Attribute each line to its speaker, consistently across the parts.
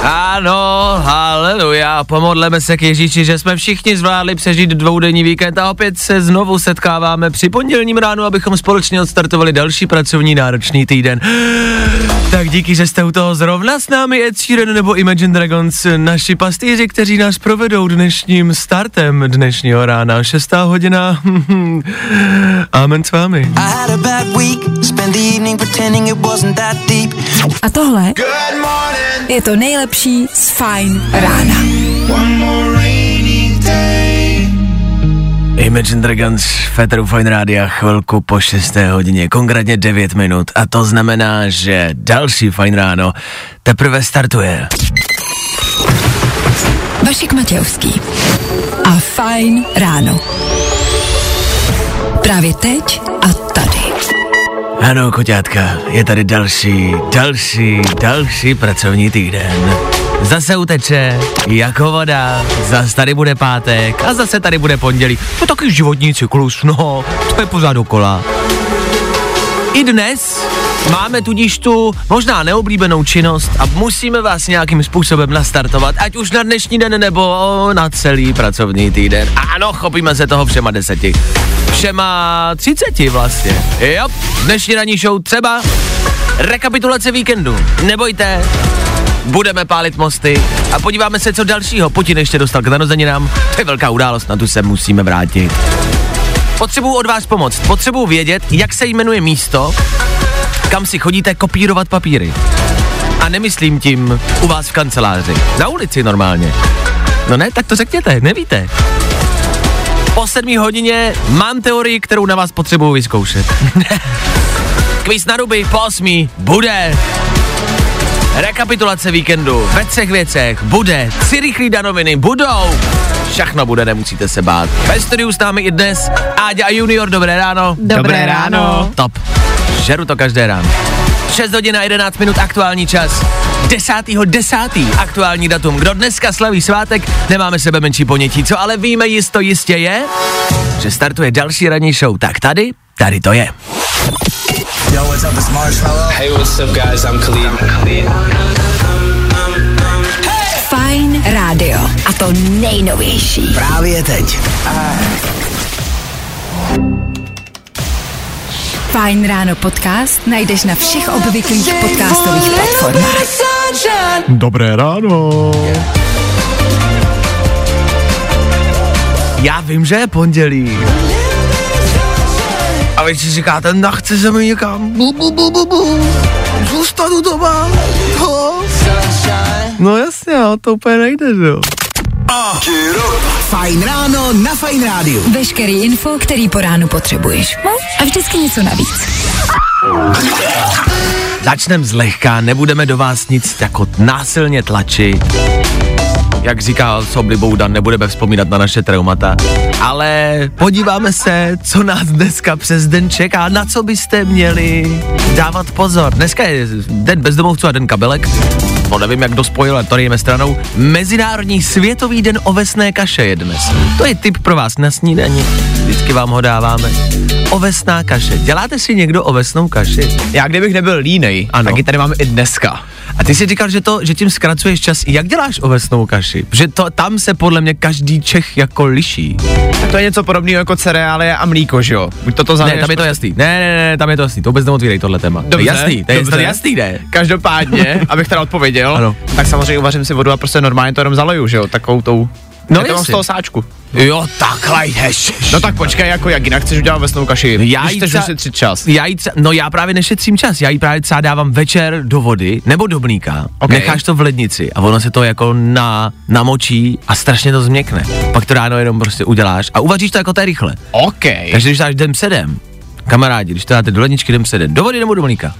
Speaker 1: Ano, haleluja, pomodleme se k Ježíši, že jsme všichni zvládli přežít dvoudenní víkend a opět se znovu setkáváme při pondělním ránu, abychom společně odstartovali další pracovní náročný týden. Tak díky, že jste u toho zrovna s námi Ed Sheeran nebo Imagine Dragons, naši pastýři, kteří nás provedou dnešním startem dnešního rána. Šestá hodina. Amen s vámi.
Speaker 2: A tohle je to nejlepší z Fine rána.
Speaker 1: Imagine Dragons, Fetteru Fine Rádia, chvilku po 6. hodině, konkrétně 9 minut. A to znamená, že další Fine Ráno teprve startuje.
Speaker 2: Vašek Matějovský a Fajn ráno. Právě teď.
Speaker 1: Ano, koťátka, je tady další, další, další pracovní týden. Zase uteče, jako voda, zase tady bude pátek a zase tady bude pondělí. To taky životní cyklus, no, to je pořád dokola. I dnes máme tudíž tu možná neoblíbenou činnost a musíme vás nějakým způsobem nastartovat, ať už na dnešní den nebo na celý pracovní týden. Ano, chopíme se toho všema deseti. Všema třiceti vlastně. Jo, dnešní ranní show třeba rekapitulace víkendu. Nebojte, budeme pálit mosty a podíváme se, co dalšího Putin ještě dostal k narozeninám. To je velká událost, na tu se musíme vrátit. Potřebuju od vás pomoc. Potřebuju vědět, jak se jmenuje místo, kam si chodíte kopírovat papíry. A nemyslím tím u vás v kanceláři. Na ulici normálně. No ne, tak to řekněte, nevíte. Po sedmí hodině mám teorii, kterou na vás potřebuju vyzkoušet. Kvíz na ruby po osmí bude. Rekapitulace víkendu ve třech věcech bude. Tři rychlý danoviny budou. Všechno bude, nemusíte se bát. Ve studiu s námi i dnes Áďa a Junior, dobré ráno.
Speaker 2: Dobré ráno.
Speaker 1: Top. Žeru to každé ráno. 6 hodin a 11 minut aktuální čas. 10. 10. aktuální datum. Kdo dneska slaví svátek, nemáme sebe menší ponětí. Co ale víme jisto jistě je, že startuje další ranní show. Tak tady, tady to je.
Speaker 3: Hey, what's up, guys? I'm Khalid.
Speaker 2: Fajn rádio. A to nejnovější.
Speaker 4: Právě teď.
Speaker 2: Fajn ráno podcast najdeš na všech obvyklých podcastových platformách.
Speaker 1: Dobré ráno. Já vím, že je pondělí. A vy si říkáte, no chce se mi někam, bu, bu, bu, bu, bu. zůstanu doma. No. no jasně, ale to úplně nejde, že jo.
Speaker 4: Fajn ráno na Fajn rádiu.
Speaker 2: Veškerý info, který po ránu potřebuješ. No? A vždycky něco navíc.
Speaker 1: Začnem zlehka, nebudeme do vás nic jako násilně tlačit. Jak říká s oblibou Dan, nebudeme vzpomínat na naše traumata. Ale podíváme se, co nás dneska přes den čeká, na co byste měli dávat pozor. Dneska je den bezdomovců a den kabelek. No nevím, jak to spojil, ale to dejme stranou. Mezinárodní světový den ovesné kaše je dnes. To je tip pro vás na snídani. Vždycky vám ho dáváme. Ovesná kaše. Děláte si někdo ovesnou kaši?
Speaker 5: Já kdybych nebyl línej,
Speaker 1: Ano.
Speaker 5: tak ji tady máme i dneska.
Speaker 1: A ty si říkal, že, to, že tím zkracuješ čas. Jak děláš ovesnou kaši? Protože to, tam se podle mě každý Čech jako liší.
Speaker 5: To je něco podobného jako cereálie a mlíko, že jo? Buď toto
Speaker 1: Ne,
Speaker 5: zahrneš
Speaker 1: tam je to
Speaker 5: prostě-
Speaker 1: jasný. Ne, ne, ne, tam je to jasný. To vůbec neotvírej tohle téma. to
Speaker 5: Dobře,
Speaker 1: je jasný, to to je jasný, ne?
Speaker 5: Každopádně, abych teda odpověděl,
Speaker 1: Ano.
Speaker 5: tak samozřejmě uvařím si vodu a prostě normálně to jenom zaleju, že jo? Takovou tou...
Speaker 1: No
Speaker 5: Já to z toho sáčku.
Speaker 1: Jo, takhle jdeš.
Speaker 5: No tak počkej, jako jak jinak chceš udělat vesnou kaši,
Speaker 1: Já jí
Speaker 5: chceš ušetřit čas.
Speaker 1: Já jí třeba, no já právě nešetřím čas, já jí právě třeba dávám večer do vody nebo do mlíka,
Speaker 5: Ok.
Speaker 1: necháš to v lednici a ono se to jako na, namočí a strašně to změkne. Pak to ráno jenom prostě uděláš a uvaříš to jako je rychle.
Speaker 5: OK.
Speaker 1: Takže když dáš den předem, kamarádi, když to dáte do ledničky den předem, do vody nebo do mlíka?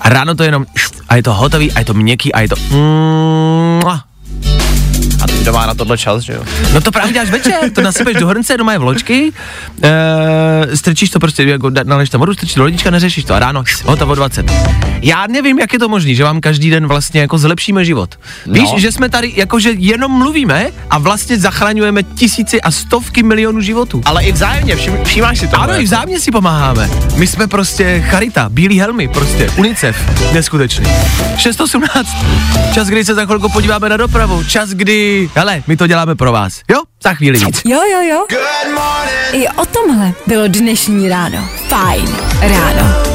Speaker 1: A ráno to jenom a je to hotový a je to měkký a je to mm, a
Speaker 5: kdo má na tohle čas, že jo.
Speaker 1: No to právě děláš večer, to nasypeš do hrnce, doma je vločky, e, strčíš to prostě, jako naleješ tam vodu, strčíš do lednička, neřešíš to a ráno hotovo 20. Já nevím, jak je to možné, že vám každý den vlastně jako zlepšíme život. Víš,
Speaker 5: No.
Speaker 1: že jsme tady jakože jenom mluvíme a vlastně zachraňujeme tisíci a stovky milionů životů.
Speaker 5: Ale i vzájemně, všim, všímáš si to.
Speaker 1: Ano, i vzájemně si pomáháme. My jsme prostě charita, bílý helmy, prostě, UNICEF, neskutečný. 6.18, čas, kdy se za chvilku podíváme na dopravu, čas, kdy, hele, my to děláme pro vás, jo? Za chvíli víc.
Speaker 2: Jo, jo, jo. I o tomhle bylo dnešní ráno. Fajn ráno.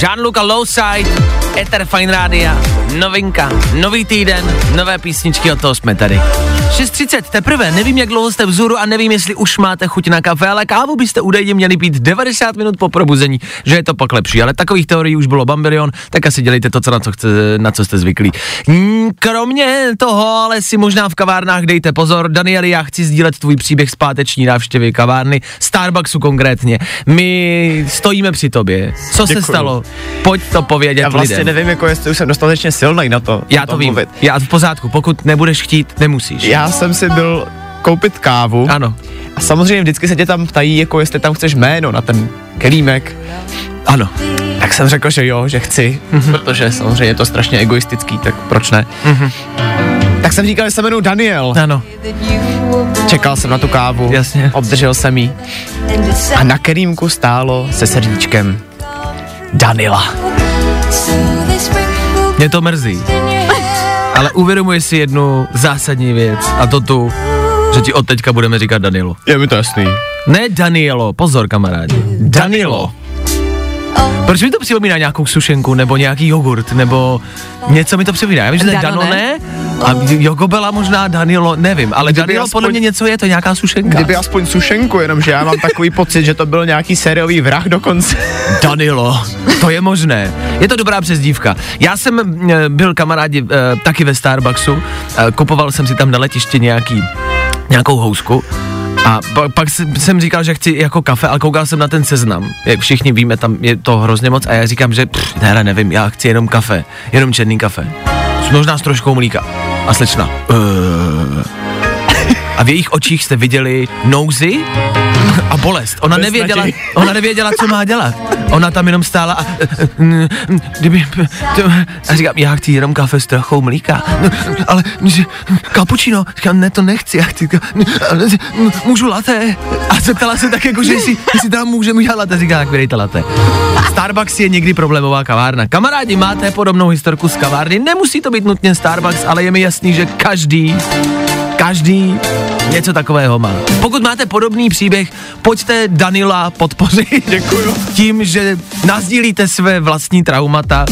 Speaker 1: Jean-Luc Lowside, Ether Fine Rádia, novinka, nový týden, nové písničky, od toho jsme tady. 6.30 teprve, nevím jak dlouho jste vzhůru a nevím jestli už máte chuť na kafe, ale kávu byste údajně měli pít 90 minut po probuzení, že je to pak lepší, ale takových teorií už bylo bambilion, tak asi dělejte to, co na, co chce, na co jste zvyklí. Mm, Kromě toho, ale si možná v kavárnách dejte pozor, Danieli, já chci sdílet tvůj příběh z páteční návštěvy kavárny, Starbucksu konkrétně. My stojíme při tobě. Co se
Speaker 5: Děkuju.
Speaker 1: stalo? Pojď to povědět
Speaker 5: Já vlastně
Speaker 1: lidem.
Speaker 5: nevím, jako jestli už jsem dostatečně silný na to.
Speaker 1: Já to vím.
Speaker 5: Mluvit.
Speaker 1: Já v pořádku, pokud nebudeš chtít, nemusíš.
Speaker 5: Já jsem si byl koupit kávu
Speaker 1: Ano,
Speaker 5: a samozřejmě vždycky se tě tam ptají, jako jestli tam chceš jméno na ten kelímek.
Speaker 1: ano.
Speaker 5: Tak jsem řekl, že jo, že chci, protože samozřejmě je to strašně egoistický, tak proč ne? Tak jsem říkal, že se jmenuji Daniel.
Speaker 1: Ano,
Speaker 5: Čekal jsem na tu kávu,
Speaker 1: Jasně.
Speaker 5: obdržel jsem ji a na kelímku stálo se srdíčkem Danila.
Speaker 1: mě to mrzí. Ale uvědomuji si jednu zásadní věc a to tu, že ti od teďka budeme říkat Danilo.
Speaker 5: Je mi to jasný.
Speaker 1: Ne Danielo, pozor kamarádi. Danilo. Proč mi to připomíná nějakou sušenku, nebo nějaký jogurt, nebo něco mi to připomíná. Já vím, že to je
Speaker 2: Danone?
Speaker 1: A Jogobela možná Danilo, nevím, ale
Speaker 5: Kdyby
Speaker 1: Danilo
Speaker 5: aspoň-
Speaker 1: podle mě něco je, to nějaká sušenka.
Speaker 5: Kdyby aspoň sušenku, jenomže já mám takový pocit, že to byl nějaký sériový vrah dokonce.
Speaker 1: Danilo, to je možné. Je to dobrá přezdívka. Já jsem e, byl kamarádi e, taky ve Starbucksu, e, kupoval jsem si tam na letiště nějaký, nějakou housku a pa, pak jsem- jsem říkal, že chci jako kafe, ale koukal jsem na ten seznam. Jak všichni víme, tam je to hrozně moc a já říkám, že pff, ne, nevím, já chci jenom kafe, jenom černý kafe. Možná s troškou mlíka. A slečna. "Eh." A v jejich očích jste viděli nouzy a bolest. Ona
Speaker 5: Bez
Speaker 1: nevěděla,
Speaker 5: naději.
Speaker 1: ona nevěděla, co má dělat. Ona tam jenom stála a, mm, mm, kdyby, a říkám, já chci jenom kafe s trochou mlíka. Ale kapučino, říkám, ne, to nechci, já chci, můžu latte. A zeptala se tak jako, že jestli, jestli tam můžeme udělat latte, říká, tak vydejte latte. Starbucks je někdy problémová kavárna. Kamarádi, máte podobnou historku z kavárny, nemusí to být nutně Starbucks, ale je mi jasný, že každý každý něco takového má. Pokud máte podobný příběh, pojďte Danila podpořit. Děkuju. Tím, že nazdílíte své vlastní traumata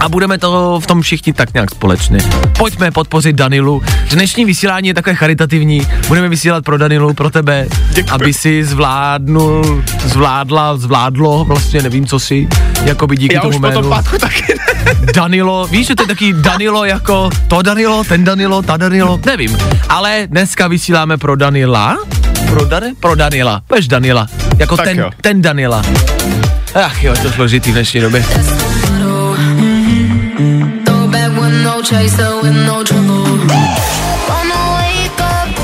Speaker 1: a budeme to v tom všichni tak nějak společně. Pojďme podpořit Danilu. Dnešní vysílání je takové charitativní. Budeme vysílat pro Danilu, pro tebe, Děkuji. aby si zvládnul, zvládla, zvládlo, vlastně nevím, co si, jako by díky
Speaker 5: Já
Speaker 1: tomu
Speaker 5: už po tom pátku taky.
Speaker 1: Danilo, víš, že to je taky Danilo jako to Danilo, ten Danilo, ta Danilo, nevím. Ale dneska vysíláme pro Danila, pro, Dane? pro Danila, peš Danila, jako
Speaker 5: Tak
Speaker 1: ten,
Speaker 5: jo.
Speaker 1: ten Danila. Ach jo, je to složitý v dnešní době.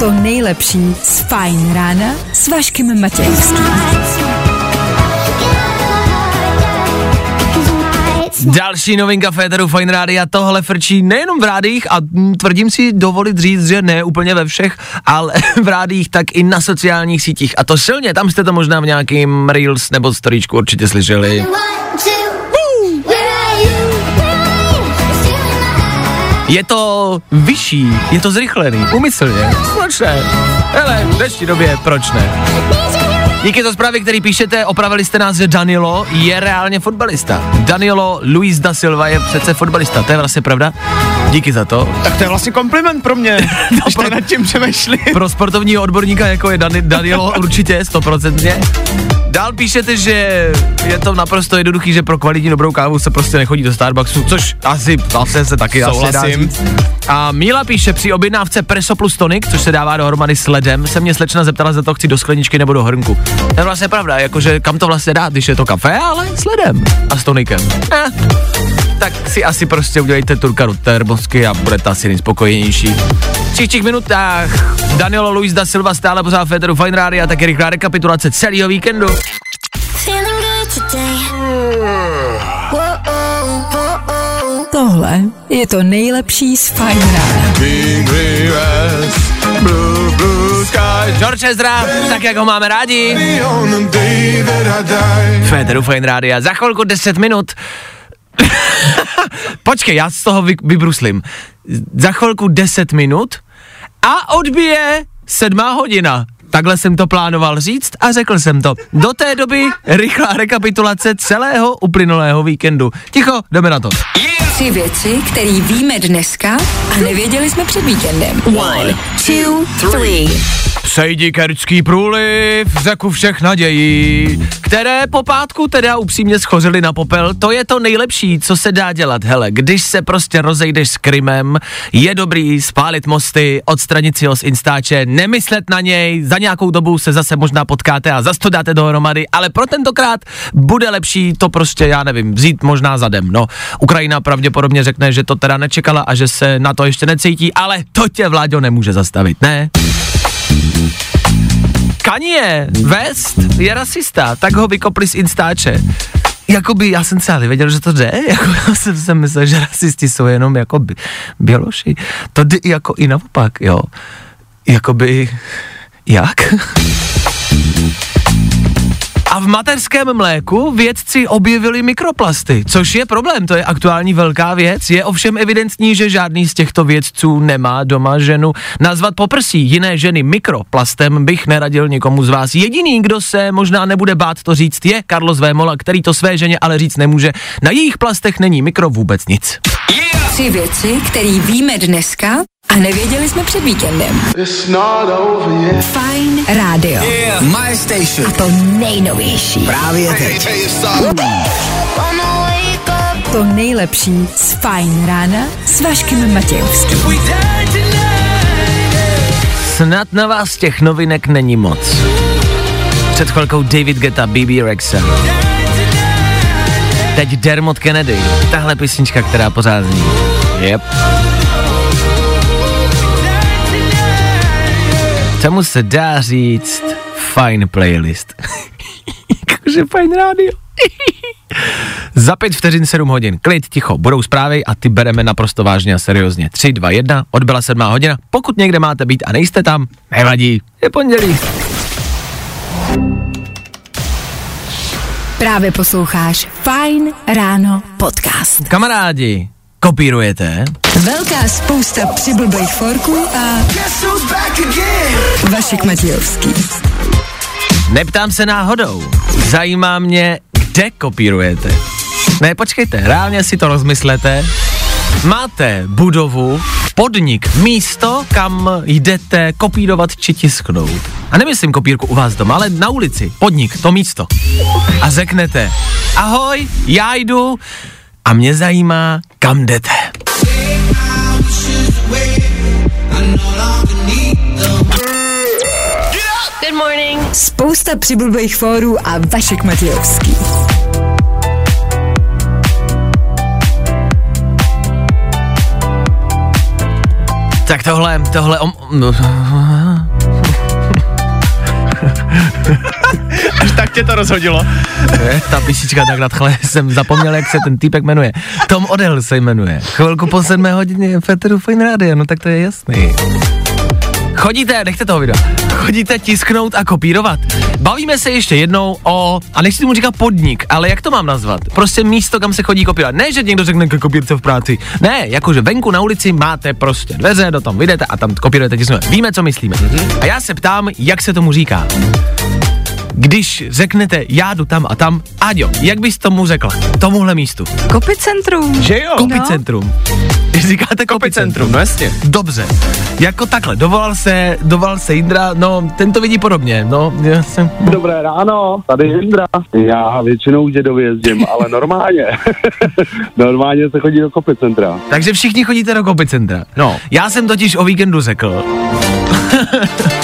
Speaker 2: To nejlepší z Fajn rána s Vaškem Matějovským.
Speaker 1: Další novinka Féteru Fine Rádia, tohle frčí nejenom v rádích a mm, tvrdím si dovolit říct, že ne úplně ve všech, ale v rádích tak i na sociálních sítích. A to silně, tam jste to možná v nějakým Reels nebo storíčku určitě slyšeli. Je to vyšší, je to zrychlený, umyslně. Proč ne? Hele, v dnešní době, proč ne? Díky za zprávy, který píšete, opravili jste nás, že Danilo je reálně fotbalista. Danilo Luis da Silva je přece fotbalista, to je vlastně pravda? Díky za to.
Speaker 5: Tak to je vlastně kompliment pro mě, když
Speaker 1: pro-
Speaker 5: nad tím přemýšlím.
Speaker 1: Pro sportovního odborníka, jako je Dani- Danilo, určitě, stoprocentně. Dál píšete, že je to naprosto jednoduchý, že pro kvalitní dobrou kávu se prostě nechodí do Starbucksu, což asi vlastně se taky asi dá
Speaker 5: Souhlasím.
Speaker 1: říct. A Míla píše, při objednávce Preso plus tonic, což se dává dohromady s ledem, se mě slečna zeptala, za to chci do skleničky nebo do hrnku. To je vlastně pravda, jakože kam to vlastně dát, když je to kafe, ale s ledem a s tonikem. Eh. tak si asi prostě udělejte turkaru termosky a budete asi nejspokojenější. V příštích minutách Daniel Luis da Silva stále pořád Federu Fine Radio a taky rychlá rekapitulace celého víkendu.
Speaker 2: Tohle je to nejlepší z Fajn rána.
Speaker 1: George Ezra, tak jak ho máme rádi. Federu Fine Radio, za chvilku 10 minut. Počkej, já z toho vy, vybruslím. Za chvilku 10 minut a odbije sedmá hodina. Takhle jsem to plánoval říct a řekl jsem to. Do té doby rychlá rekapitulace celého uplynulého víkendu. Ticho, jdeme na to.
Speaker 2: Tři věci, které víme dneska a nevěděli jsme před víkendem. One, two, three.
Speaker 1: Psejdi kerčský průliv, řeku všech nadějí, které po pátku teda upřímně schořily na popel, to je to nejlepší, co se dá dělat, hele, když se prostě rozejdeš s Krymem, je dobrý spálit mosty, odstranit si ho z Instače, nemyslet na něj, za nějakou dobu se zase možná potkáte a zase to dáte dohromady, ale pro tentokrát bude lepší to prostě, já nevím, vzít možná zadem, no. Ukrajina pravděpodobně řekne, že to teda nečekala a že se na to ještě necítí, ale to tě Vláďo nemůže zastavit, ne? Kanye West je rasista, tak ho vykopli z Instače. Jakoby, já jsem celý věděl, že to jde, jako já jsem si myslel, že rasisti jsou jenom jako běloši. To jde jako i naopak, jo. Jakoby, jak? A v mateřském mléku vědci objevili mikroplasty, což je problém, to je aktuální velká věc. Je ovšem evidentní, že žádný z těchto vědců nemá doma ženu. Nazvat poprsí jiné ženy mikroplastem bych neradil nikomu z vás. Jediný, kdo se možná nebude bát to říct, je Carlos Vémola, který to své ženě ale říct nemůže. Na jejich plastech není mikro vůbec nic.
Speaker 2: Tři věci, které víme dneska a nevěděli jsme před víkendem. Fajn rádio.
Speaker 4: My Station.
Speaker 2: A to nejnovější.
Speaker 4: Právě teď.
Speaker 2: To nejlepší z Fajn rána s Vaškem Matějovským.
Speaker 1: Snad na vás těch novinek není moc. Před chvilkou David Geta, BB Rexa. Teď Dermot Kennedy, tahle písnička, která pořád zní. Yep. Tomu se dá říct fajn playlist. Jakože fajn rádio. Za pět vteřin 7 hodin. Klid, ticho, budou zprávy a ty bereme naprosto vážně a seriózně. 3, 2, 1, odbyla sedmá hodina. Pokud někde máte být a nejste tam, nevadí. Je pondělí.
Speaker 2: Právě posloucháš Fajn ráno podcast.
Speaker 1: Kamarádi, kopírujete?
Speaker 2: Velká spousta přibulbých forků a Vašek Matějovský.
Speaker 1: Neptám se náhodou. Zajímá mě, kde kopírujete. Ne, počkejte, reálně si to rozmyslete. Máte budovu, podnik, místo, kam jdete kopírovat či tisknout. A nemyslím kopírku u vás doma, ale na ulici, podnik, to místo. A řeknete, ahoj, já jdu a mě zajímá, kam jdete.
Speaker 2: Spousta přibulbých fórů a Vašek Matějovský.
Speaker 1: Tak tohle, tohle om... no.
Speaker 5: Tak tě to rozhodilo.
Speaker 1: Je, ta písnička tak nadchle, jsem zapomněl, jak se ten týpek jmenuje. Tom Odell se jmenuje. Chvilku po sedmé hodině Fetteru Fine Radio, no tak to je jasný. Chodíte, nechte toho videa, chodíte tisknout a kopírovat. Bavíme se ještě jednou o, a nechci tomu říkat podnik, ale jak to mám nazvat? Prostě místo, kam se chodí kopírovat. Ne, že někdo řekne kopírce v práci. Ne, jakože venku na ulici máte prostě dveře, do tom vyjdete a tam kopírujete, tisknete. Víme, co myslíme. A já se ptám, jak se tomu říká. Když řeknete, já jdu tam a tam, Aďo, jak bys tomu řekla? Tomuhle místu.
Speaker 2: Kopicentrum.
Speaker 5: Že jo?
Speaker 1: Kopicentrum. Když říkáte kopicentrum,
Speaker 5: no jasně.
Speaker 1: Dobře. Jako takhle, dovolal se, dovolal se Indra, no, ten to vidí podobně, no, já jsem,
Speaker 6: Dobré ráno, tady Jindra. Já většinou dědově jezdím, ale normálně. normálně se chodí do kopicentra.
Speaker 1: Takže všichni chodíte do kopicentra.
Speaker 5: No.
Speaker 1: Já jsem totiž o víkendu řekl.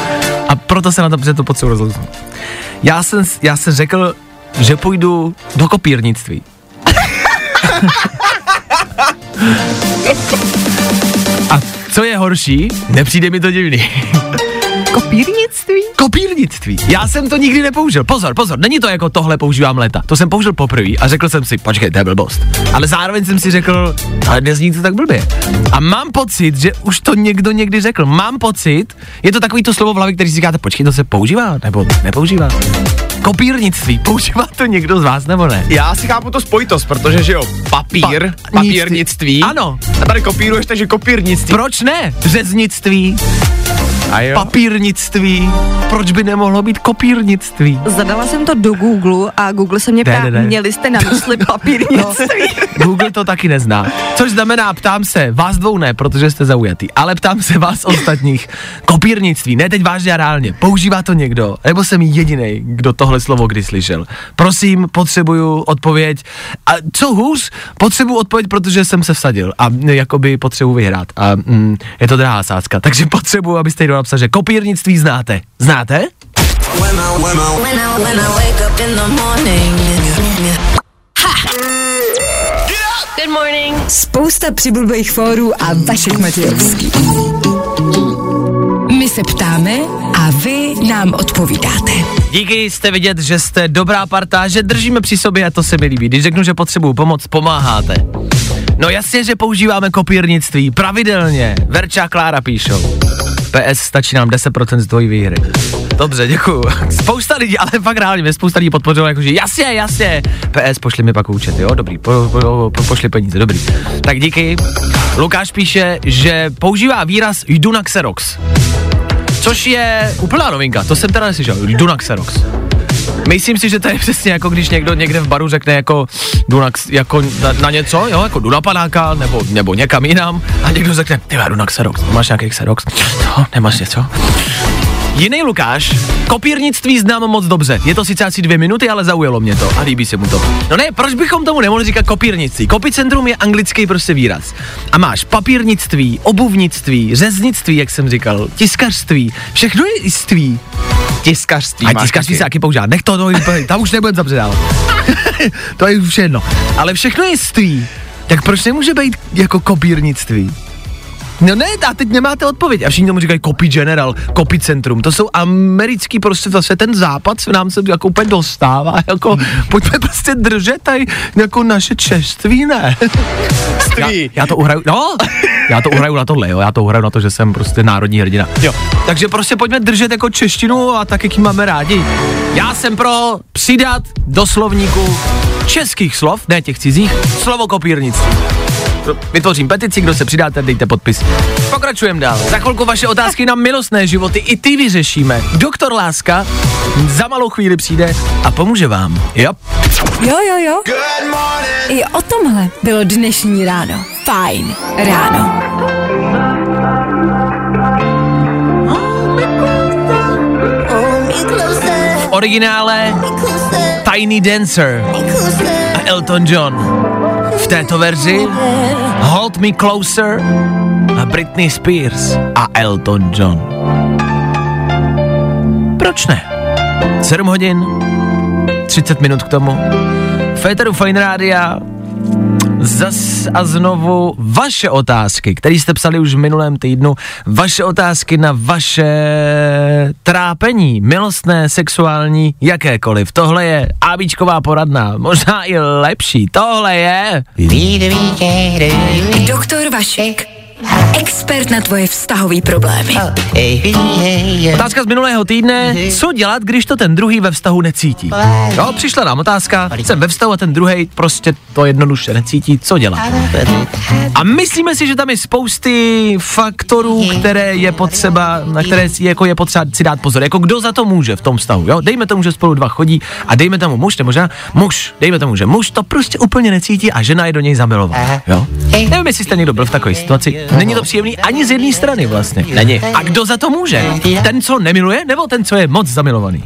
Speaker 1: proto se na to, protože to potřebuji rozhodnout. Já jsem, já jsem řekl, že půjdu do kopírnictví. A co je horší, nepřijde mi to divný.
Speaker 7: Kopírnictví?
Speaker 1: Kopírnictví. Já jsem to nikdy nepoužil. Pozor, pozor, není to jako tohle používám leta. To jsem použil poprvé a řekl jsem si, počkej, to je blbost. Ale zároveň jsem si řekl, ale nezní to tak blbě. A mám pocit, že už to někdo někdy řekl. Mám pocit, je to takový to slovo v hlavě, který si říkáte, počkej, to se používá nebo nepoužívá. Kopírnictví, používá to někdo z vás nebo ne?
Speaker 5: Já si chápu to spojitost, protože že jo, papír,
Speaker 1: Pa-
Speaker 5: papírnictví.
Speaker 1: Ano.
Speaker 5: A tady kopíruješ, takže kopírnictví.
Speaker 1: Proč ne? Řeznictví,
Speaker 5: A jo.
Speaker 1: papírnictví, proč by nemohlo být kopírnictví?
Speaker 7: Zadala jsem to do Google a Google se mě ptá,
Speaker 1: ne, ne.
Speaker 7: měli jste na mysli papírnictví?
Speaker 1: Google to taky nezná. Což znamená, ptám se, vás dvou ne, protože jste zaujatý, ale ptám se vás ostatních. Kopírnictví, ne teď vážně a reálně. Používá to někdo? Nebo jsem jediný, kdo tohle slovo kdy slyšel? Prosím, potřebuju odpověď. A co hůř, potřebuju odpověď, protože jsem se vsadil a jakoby potřebuji vyhrát. A mm, je to drahá sázka, takže potřebuju, abyste jí napsal, že kopírnictví znáte. Znáte?
Speaker 8: When I, when I wake up in the morning.
Speaker 2: Good morning. Spousta přibulbých fórů a Vašek Matějovský. My se ptáme a vy nám odpovídáte.
Speaker 1: Díky, jste vidět, že jste dobrá parta, že držíme při sobě a to se mi líbí. Když řeknu, že potřebuju pomoc, pomáháte. No jasně, že používáme kopírnictví pravidelně. Verča a Klára píšou. PS stačí nám 10% z tvojí výhry. Dobře, děkuju. Spousta lidí, ale fakt reálně, mě spousta lidí podpořilo, jakože jasně, jasně. PS, pošli mi pak účet, jo, dobrý, po, po, po, pošli peníze, dobrý. Tak díky. Lukáš píše, že používá výraz jdu na Xerox. Což je úplná novinka, to jsem teda neslyšel, jdu na Xerox. Myslím si, že to je přesně jako když někdo někde v baru řekne jako jdu na, jako na, na něco, jo, jako jdu na panáka, nebo, nebo někam jinam a někdo řekne, ty jdu na Xerox, máš nějaký Xerox? Co, nemáš něco? Jiný Lukáš, kopírnictví znám moc dobře. Je to sice asi dvě minuty, ale zaujalo mě to a líbí se mu to. No ne, proč bychom tomu nemohli říkat kopírnictví? Kopicentrum je anglický prostě výraz. A máš papírnictví, obuvnictví, řeznictví, jak jsem říkal, tiskařství, všechno je iství.
Speaker 5: Tiskařství
Speaker 1: A tiskařství
Speaker 5: taky.
Speaker 1: se taky používá. Nech to, to tam už nebudem zapředávat. to je už jedno. Ale všechno je ství. Tak proč nemůže být jako kopírnictví? No ne, a teď nemáte odpověď. A všichni tomu říkají copy general, copy centrum. To jsou americký prostě zase ten západ se nám se jako úplně dostává. Jako, pojďme prostě držet tady jako naše čeství, ne? Já, já, to uhraju, no, já to uhraju na tohle, jo, já to uhraju na to, že jsem prostě národní hrdina.
Speaker 5: Jo.
Speaker 1: Takže prostě pojďme držet jako češtinu a tak, jak ji máme rádi. Já jsem pro přidat do slovníku českých slov, ne těch cizích, slovo kopírnictví. Vytvořím petici, kdo se přidáte, dejte podpis. Pokračujeme dál. Za chvilku vaše otázky na milostné životy i ty vyřešíme. Doktor Láska za malou chvíli přijde a pomůže vám. Jo?
Speaker 2: Jo, jo, jo. I o tomhle bylo dnešní ráno. Fajn ráno.
Speaker 1: V originále Tiny Dancer a Elton John. Této verzi Hold Me Closer a Britney Spears a Elton John. Proč ne? 7 hodin, 30 minut k tomu. Féteru Fine Rádia zas a znovu vaše otázky, které jste psali už v minulém týdnu, vaše otázky na vaše trápení, milostné, sexuální, jakékoliv. Tohle je ABčková poradna, možná i lepší. Tohle je...
Speaker 2: Doktor Vašek. Expert na tvoje vztahové problémy.
Speaker 1: Otázka z minulého týdne, co dělat, když to ten druhý ve vztahu necítí? Jo, přišla nám otázka, jsem ve vztahu a ten druhý prostě to jednoduše necítí, co dělat? A myslíme si, že tam je spousty faktorů, které je potřeba, na které si- jako je potřeba si dát pozor. Jako kdo za to může v tom vztahu, jo? Dejme tomu, že spolu dva chodí a dejme tomu muž, nebo žena, muž, dejme tomu, že muž to prostě úplně necítí a žena je do něj zamilovaná, jo? Nevím, jestli jste někdo byl v takové situaci. Není to příjemný ani z jedné strany vlastně. Není. A kdo za to může? Ten, co nemiluje, nebo ten, co je moc zamilovaný?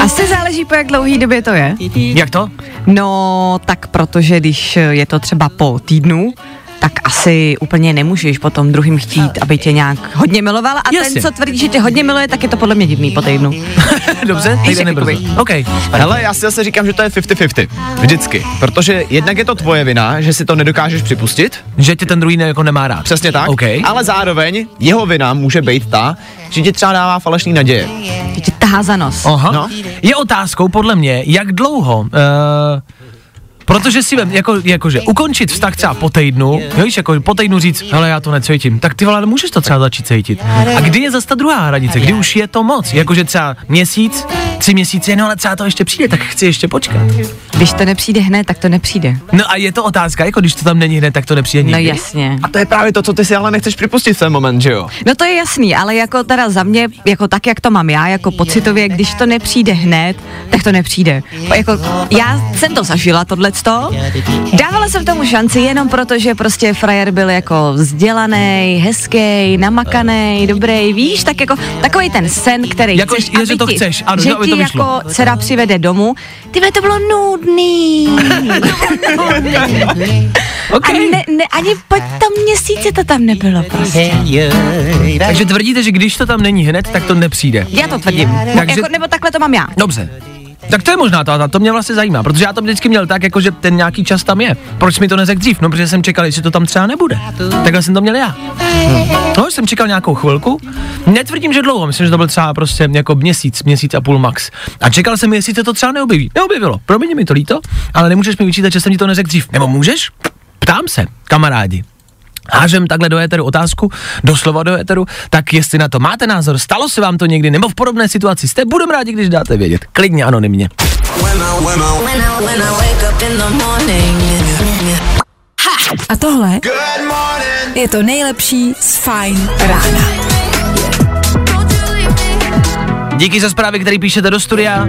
Speaker 7: Asi záleží po jak dlouhý době to je.
Speaker 1: Jak to?
Speaker 7: No, tak protože když je to třeba po týdnu tak asi úplně nemůžeš potom druhým chtít, aby tě nějak hodně miloval a
Speaker 1: Jasně.
Speaker 7: ten, co tvrdí, že tě hodně miluje, tak je to podle mě divný po týdnu.
Speaker 1: Dobře,
Speaker 7: jak
Speaker 1: nebrzo. OK.
Speaker 5: Hele, já si zase říkám, že to je 50-50. Vždycky. Protože jednak je to tvoje vina, že si to nedokážeš připustit.
Speaker 1: Že tě ten druhý ne, jako nemá rád.
Speaker 5: Přesně tak.
Speaker 1: OK.
Speaker 5: Ale zároveň jeho vina může být ta, že ti třeba dává falešný naděje.
Speaker 7: Že tě tahá za nos.
Speaker 1: Aha.
Speaker 5: No.
Speaker 1: Je otázkou podle mě, jak dlouho, uh, protože si vem, jako, jakože ukončit vztah třeba po týdnu, jo, víš, jako po týdnu říct, hele, já to necítím, tak ty vole, ale můžeš to třeba začít cítit. A kdy je zase ta druhá hranice, kdy už je to moc, jakože třeba měsíc, tři měsíce, no ale třeba to ještě přijde, tak chci ještě počkat.
Speaker 7: Když to nepřijde hned, tak to nepřijde.
Speaker 1: No a je to otázka, jako když to tam není hned, tak to nepřijde
Speaker 7: No
Speaker 1: nikdy.
Speaker 7: jasně.
Speaker 5: A to je právě to, co ty si ale nechceš připustit v ten moment, že jo?
Speaker 7: No to je jasný, ale jako teda za mě, jako tak, jak to mám já, jako pocitově, když to nepřijde hned, tak to nepřijde. Jako, já jsem to zažila, tohleto. Dávala jsem tomu šanci jenom proto, že prostě frajer byl jako vzdělaný, hezký, namakaný, dobrý, víš, tak jako takový ten sen, který
Speaker 1: Jako,
Speaker 7: chceš,
Speaker 1: že- že to
Speaker 7: ti,
Speaker 1: chceš, ano,
Speaker 7: že ti
Speaker 1: to vyšlo.
Speaker 7: jako dcera přivede domů. Ty to bylo nudný.
Speaker 1: OK.
Speaker 7: A ne, ne, ani po tom měsíci to tam nebylo prostě.
Speaker 1: Takže tvrdíte, že když to tam není hned, tak to nepřijde.
Speaker 7: Já to tvrdím.
Speaker 1: Takže-
Speaker 7: Jako, nebo takhle to mám já.
Speaker 1: Dobře. Tak to je možná to, to mě vlastně zajímá, protože já to vždycky měl tak, jako že ten nějaký čas tam je. Proč mi to neřekl dřív? No, protože jsem čekal, jestli to tam třeba nebude. Takhle jsem to měl já. No, jsem čekal nějakou chvilku. Netvrdím, že dlouho, myslím, že to byl třeba prostě jako měsíc, měsíc a půl max. A čekal jsem, jestli se to třeba neobjeví. Neobjevilo. Promiň mi to líto, ale nemůžeš mi vyčítat, že jsem ti to neřekl dřív. Nebo můžeš? Ptám se, kamarádi. Hážem takhle do éteru otázku, doslova do éteru, tak jestli na to máte názor, stalo se vám to někdy, nebo v podobné situaci jste, budeme rádi, když dáte vědět. Klidně anonymně.
Speaker 2: A tohle je to nejlepší z Fine rána.
Speaker 1: Díky za zprávy, které píšete do studia.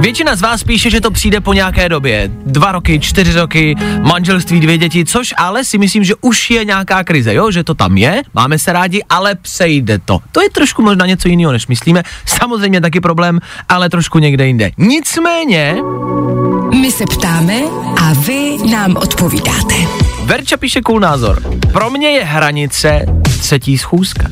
Speaker 1: Většina z vás píše, že to přijde po nějaké době. Dva roky, čtyři roky, manželství, dvě děti, což ale si myslím, že už je nějaká krize, jo? že to tam je, máme se rádi, ale přejde to. To je trošku možná něco jiného, než myslíme. Samozřejmě taky problém, ale trošku někde jinde. Nicméně,
Speaker 2: My se ptáme a vy nám odpovídáte.
Speaker 1: Verča píše cool názor. Pro mě je hranice třetí schůzka.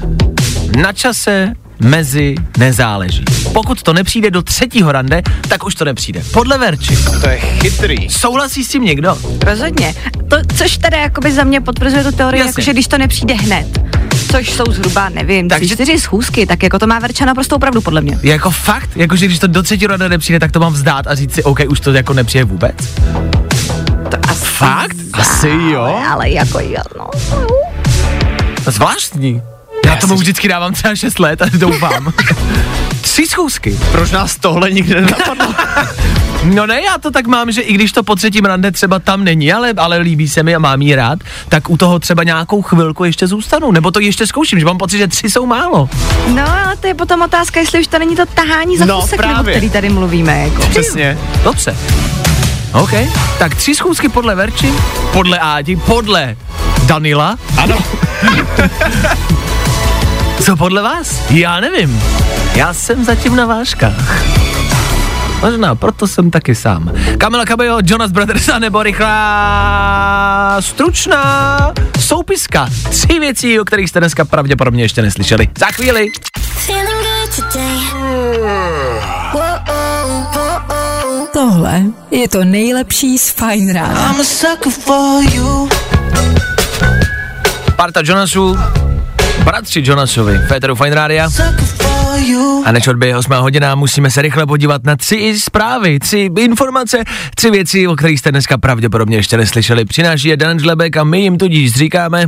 Speaker 1: Na čase mezi nezáleží. Pokud to nepřijde do třetího rande, tak už to nepřijde. Podle Verči.
Speaker 5: To je chytrý.
Speaker 1: Souhlasí s tím někdo?
Speaker 7: Rozhodně. To, což teda jakoby za mě potvrzuje tu teorii,
Speaker 1: Jasně.
Speaker 7: jako, že když to nepřijde hned, což jsou zhruba, nevím,
Speaker 1: Takže-
Speaker 7: tři, čtyři schůzky, tak jako to má Verča naprosto opravdu podle mě.
Speaker 1: Jako fakt? Jako, že když to do třetího rande nepřijde, tak to mám vzdát a říct si, OK, už to jako nepřijde vůbec?
Speaker 7: To asi
Speaker 1: Fakt?
Speaker 5: Asi jo.
Speaker 7: Ale jako jo, no.
Speaker 1: Zvláštní. Já tomu vždycky dávám třeba 6 let a doufám. Tři schůzky.
Speaker 5: Proč nás tohle nikdy nenapadlo?
Speaker 1: No ne, já to tak mám, že i když to po třetím rande třeba tam není, ale, ale líbí se mi a mám jí rád, tak u toho třeba nějakou chvilku ještě zůstanu, nebo to ještě zkouším, že mám pocit, že tři jsou málo.
Speaker 7: No, ale to je potom otázka, jestli už to není to tahání za
Speaker 5: No,
Speaker 7: nebo
Speaker 5: právě.
Speaker 7: který tady mluvíme, jako.
Speaker 5: Přesně.
Speaker 1: Dobře. OK, tak tři schůzky podle Verči, podle Ádi, podle Danila.
Speaker 5: Ano.
Speaker 1: Co podle vás? Já nevím. Já jsem zatím na vážkách. Možná, proto jsem taky sám. Kamila Cabello, Jonas Brothers a nebo rychlá, stručná soupiska. Tři věci, o kterých jste dneska pravděpodobně ještě neslyšeli. Za chvíli.
Speaker 2: Tohle je to nejlepší z Fine rána.
Speaker 1: Parta Jonasů, bratři Jonasovi, Féteru Fine Rádia. A než odběje 8 hodina, musíme se rychle podívat na tři zprávy, tři informace, tři věci, o kterých jste dneska pravděpodobně ještě neslyšeli. Přináší je Dan Žlebek a my jim tudíž říkáme.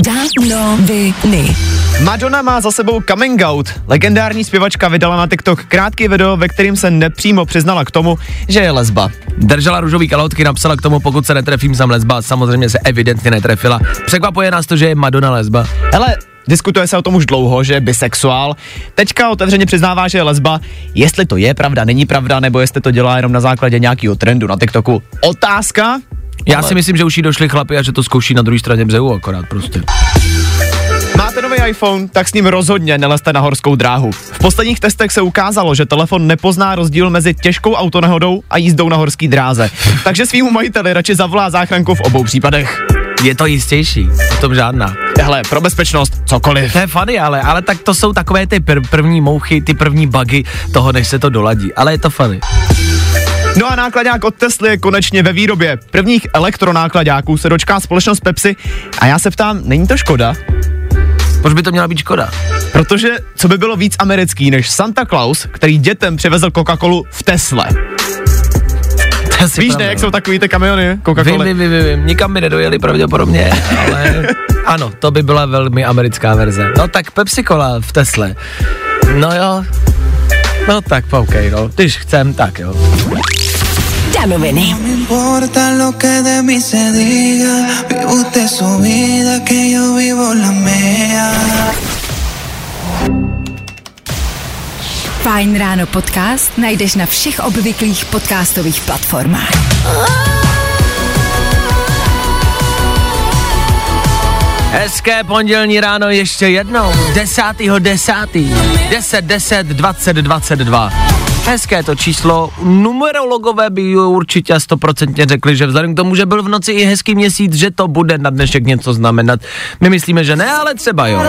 Speaker 2: Danoviny.
Speaker 5: Madonna má za sebou coming out. Legendární zpěvačka vydala na TikTok krátký video, ve kterým se nepřímo přiznala k tomu, že je lesba.
Speaker 1: Držela růžový kalotky, napsala k tomu, pokud se netrefím, jsem lesba. Samozřejmě se evidentně netrefila. Překvapuje nás to, že je Madonna lesba.
Speaker 5: Hele, diskutuje se o tom už dlouho, že je bisexuál. Teďka otevřeně přiznává, že je lesba. Jestli to je pravda, není pravda, nebo jestli to dělá jenom na základě nějakého trendu na TikToku. Otázka?
Speaker 1: Já si myslím, že už jí došli chlapi a že to zkouší na druhé straně břehu akorát prostě.
Speaker 5: Máte nový iPhone, tak s ním rozhodně nelezte na horskou dráhu. V posledních testech se ukázalo, že telefon nepozná rozdíl mezi těžkou autonehodou a jízdou na horské dráze. Takže svýmu majiteli radši zavolá záchranku v obou případech.
Speaker 1: Je to jistější, o tom žádná.
Speaker 5: Hele, pro bezpečnost, cokoliv.
Speaker 1: To je funny, ale, ale tak to jsou takové ty pr- první mouchy, ty první bugy toho, než se to doladí. Ale je to funny.
Speaker 5: No a nákladák od Tesly je konečně ve výrobě. Prvních elektronákladáků se dočká společnost Pepsi a já se ptám, není to škoda?
Speaker 1: Proč by to měla být škoda?
Speaker 5: Protože co by bylo víc americký než Santa Claus, který dětem přivezl Coca-Colu v Tesle. Víš
Speaker 1: pravda,
Speaker 5: ne, jak
Speaker 1: no.
Speaker 5: jsou takový ty kamiony
Speaker 1: Vím,
Speaker 5: Coca-Cola?
Speaker 1: vím, vím, vím, nikam by nedojeli pravděpodobně, ale ano, to by byla velmi americká verze. No tak Pepsi Cola v Tesle. No jo, no tak OK, no, když chcem, tak jo.
Speaker 2: Danoviny.
Speaker 8: No me importa lo que de mí se diga. Vive usted su vida, que yo vivo la mía.
Speaker 2: Fajn ráno podcast najdeš na všech obvyklých podcastových platformách.
Speaker 1: Hezké pondělní ráno ještě jednou. 10. 10. 10, 10, 20, 22. Hezké to číslo. Numerologové by určitě stoprocentně řekli, že vzhledem k tomu, že byl v noci i hezký měsíc, že to bude na dnešek něco znamenat. My myslíme, že ne, ale třeba jo.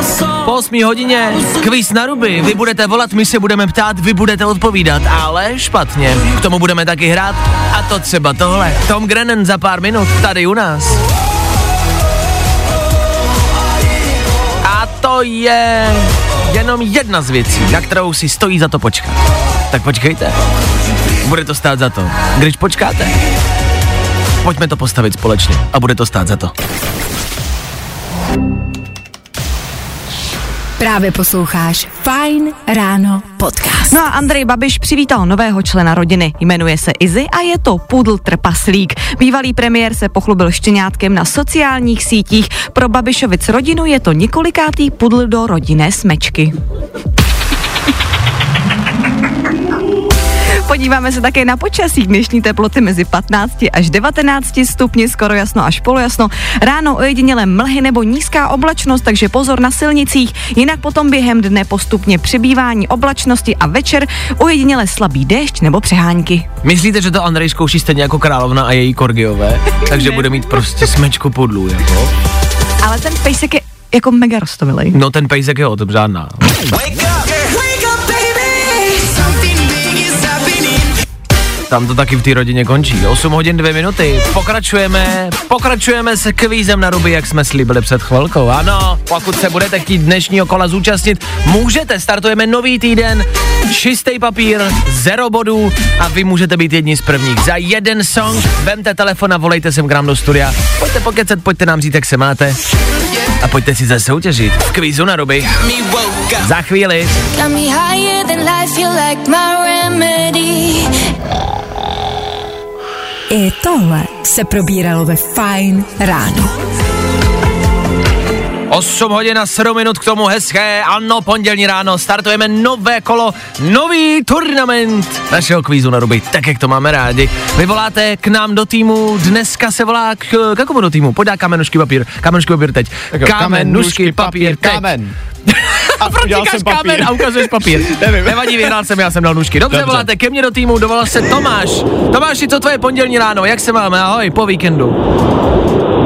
Speaker 1: Po 8 hodině kvíz na ruby. Vy budete volat, my se budeme ptát, vy budete odpovídat, ale špatně. K tomu budeme taky hrát. A to třeba tohle. Tom Grennan za pár minut tady u nás. A to je jenom jedna z věcí, na kterou si stojí za to počkat. Tak počkejte. Bude to stát za to. Když počkáte, pojďme to postavit společně a bude to stát za to.
Speaker 2: Právě posloucháš Fajn ráno podcast.
Speaker 7: No a Andrej Babiš přivítal nového člena rodiny. Jmenuje se Izzy a je to pudl trpaslík. Bývalý premiér se pochlubil štěňátkem na sociálních sítích. Pro Babišovic rodinu je to několikátý pudl do rodinné smečky. Podíváme se také na počasí. Dnešní teploty mezi 15 až 19 stupni, skoro jasno až polojasno. Ráno ojediněle mlhy nebo nízká oblačnost, takže pozor na silnicích. Jinak potom během dne postupně přebývání oblačnosti a večer ojediněle slabý déšť nebo přehánky.
Speaker 1: Myslíte, že to Andrej zkouší stejně jako královna a její korgiové? Takže bude mít prostě smečku pudlů, jako?
Speaker 7: Ale ten pejsek je jako mega rostomilej.
Speaker 1: No ten pejsek je o tom žádná. Tam to taky v té rodině končí. 8 hodin 2 minuty. Pokračujeme, pokračujeme se kvízem na ruby, jak jsme slíbili před chvilkou. Ano, pokud se budete chtít dnešního kola zúčastnit, můžete. Startujeme nový týden, čistý papír, zero bodů a vy můžete být jedni z prvních. Za jeden song vemte telefon a volejte sem k nám do studia. Pojďte pokecet, pojďte nám říct, jak se máte. A pojďte si zase soutěžit v kvízu na ruby. Za chvíli.
Speaker 8: Life, you like.
Speaker 2: I tohle se probíralo ve Fajn ráno.
Speaker 1: 8 hodin a 7 minut k tomu hezké, ano, pondělní ráno, startujeme nové kolo, nový turnament našeho kvízu na ruby, tak jak to máme rádi. Vy voláte k nám do týmu, dneska se volá k, k jakomu do týmu, pojď dá kamenušky papír, kamenušky papír teď,
Speaker 5: Tak jo,
Speaker 1: kamen, nůžky, papír, teď.
Speaker 5: kámen.
Speaker 1: A proč říkáš
Speaker 5: papír.
Speaker 1: kámen a ukazuješ papír?
Speaker 5: Nevím.
Speaker 1: Nevadí, vyhrál jsem, já jsem dal nůžky. Dobře,
Speaker 5: Dobře.
Speaker 1: voláte ke mně do týmu, dovolal se Tomáš. Tomáši, co tvoje pondělní ráno, jak se máme, ahoj, po víkendu.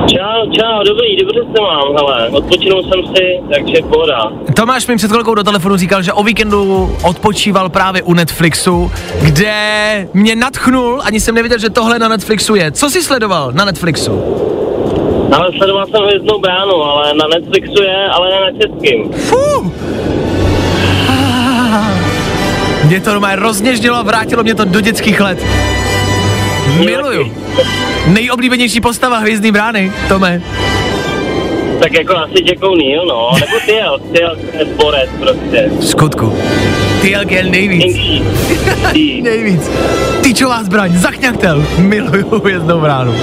Speaker 9: Čau, čau, dobrý, dobře se mám, hele, odpočinul jsem si, takže pohoda.
Speaker 1: Tomáš mi před chvilkou do telefonu říkal, že o víkendu odpočíval právě u Netflixu, kde mě natchnul, ani jsem nevěděl, že tohle na Netflixu je. Co jsi sledoval na Netflixu?
Speaker 9: Ale sledoval jsem Hvězdnou bránu, ale na Netflixu je, ale ne na českým.
Speaker 1: Fuh. Mě to normálně rozněžnilo a vrátilo mě to do dětských let. Miluju. Nejoblíbenější postava Hvězdný brány, Tome.
Speaker 9: Tak jako asi Jack O'Neill, no, nebo Tyel, Tyel je sporec prostě.
Speaker 1: V skutku. Ty LGL nejvíc.
Speaker 9: Ty.
Speaker 1: Nejvíc. Tyčová zbraň, zachňaktel. Miluju hvězdnou bránu.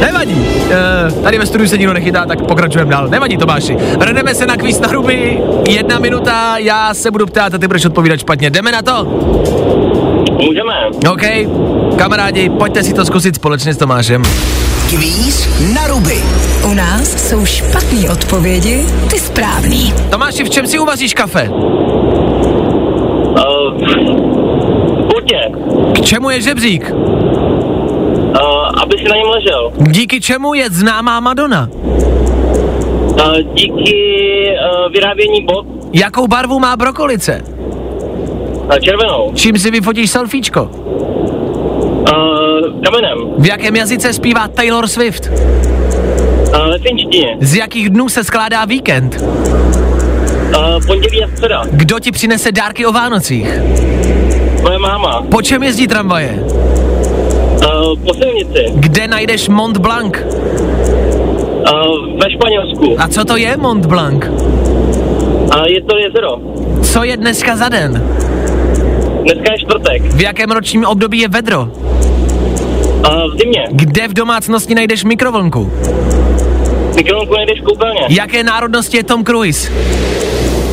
Speaker 1: Nevadí. E, tady ve studiu se nikdo nechytá, tak pokračujeme dál. Nevadí, Tomáši. Vrhneme se na kvíz na ruby. Jedna minuta, já se budu ptát a ty budeš odpovídat špatně. Jdeme na to?
Speaker 9: Můžeme.
Speaker 1: OK. Kamarádi, pojďte si to zkusit společně s Tomášem.
Speaker 4: Kvíz na ruby.
Speaker 2: U nás jsou špatné odpovědi, ty správný.
Speaker 1: Tomáši, v čem si uvaříš kafe?
Speaker 9: Uh.
Speaker 1: K čemu je žebřík?
Speaker 9: Uh, aby si na něm ležel.
Speaker 1: Díky čemu je známá Madonna?
Speaker 9: Uh, díky uh, vyrábění bot
Speaker 1: Jakou barvu má brokolice?
Speaker 9: uh, červenou.
Speaker 1: Čím si vyfotíš selfiečko?
Speaker 9: Uh, kamenem.
Speaker 1: V jakém jazyce zpívá Taylor Swift?
Speaker 9: Uh, ve finštině.
Speaker 1: Z jakých dnů se skládá víkend?
Speaker 9: Uh, pondělí a středa.
Speaker 1: Kdo ti přinese dárky o Vánocích?
Speaker 9: Moje máma.
Speaker 1: Po čem jezdí tramvaje?
Speaker 9: Uh, po silnici.
Speaker 1: Kde najdeš Mont Blanc?
Speaker 9: Uh, ve Španělsku.
Speaker 1: A co to je Mont Blanc?
Speaker 9: Uh, je to jezero.
Speaker 1: Co je dneska za den?
Speaker 9: Dneska je čtvrtek.
Speaker 1: V jakém ročním období je vedro?
Speaker 9: Uh, v zimě.
Speaker 1: Kde v domácnosti najdeš mikrovlnku?
Speaker 9: Mikrovlnku najdeš v koupelně.
Speaker 1: Jaké národnosti je Tom Cruise?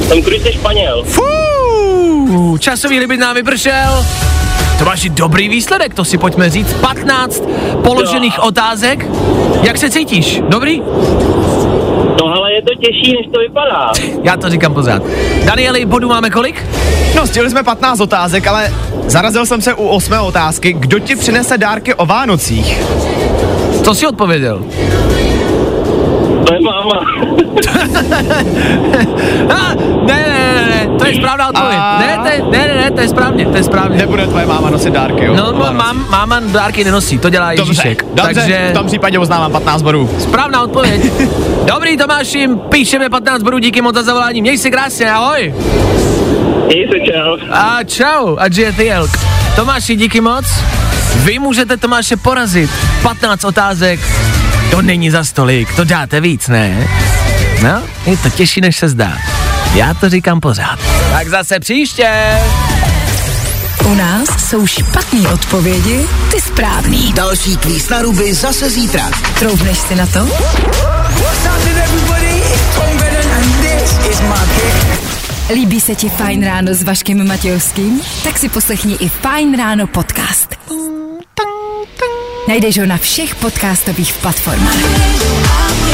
Speaker 9: Tom Cruise je Španěl.
Speaker 1: Fuu, časový limit nám vypršel. To máš dobrý výsledek, to si pojďme říct. 15 položených otázek. Jak se cítíš? Dobrý?
Speaker 9: Je to těžší, než to vypadá.
Speaker 1: Já to říkám pořád. Danieli, bodu máme kolik?
Speaker 5: No, stihli jsme 15 otázek, ale zarazil jsem se u osmé otázky. Kdo ti přinese dárky o Vánocích?
Speaker 1: Co jsi odpověděl?
Speaker 9: Moje máma.
Speaker 1: Ah, ne, ne, ne, ne, to je správná odpověď.
Speaker 5: A-
Speaker 1: Ne, to je, ne, ne, ne, to je správně, to je správně.
Speaker 5: Nebude tvoje máma nosit dárky, jo?
Speaker 1: No, no
Speaker 5: Vánocích.
Speaker 1: mám, máma dárky nenosí, to dělá
Speaker 5: Dobře,
Speaker 1: Ježíšek.
Speaker 5: dobře,
Speaker 1: Takže
Speaker 5: v tom případě uznávám 15 bodů.
Speaker 1: správná odpověď. Dobrý Tomáši, píšeme 15 bodů, díky moc za zavolání. Měj si krásně, ahoj.
Speaker 9: Měj se čau.
Speaker 1: A čau, a je ty Jelk. Tomáši, díky moc. Vy můžete Tomáše porazit. 15 otázek, to není za stolik, to dáte víc, ne? No, je to těžší, než se zdá. Já to říkám pořád. Tak zase příště.
Speaker 2: U nás jsou špatné odpovědi, ty správný.
Speaker 4: Další kvíz na ruby zase zítra.
Speaker 2: Troubneš si na to? Líbí se ti Fajn ráno s Vaškem Matějovským? Tak si poslechni i Fajn ráno podcast. Najdeš ho na všech podcastových platformách.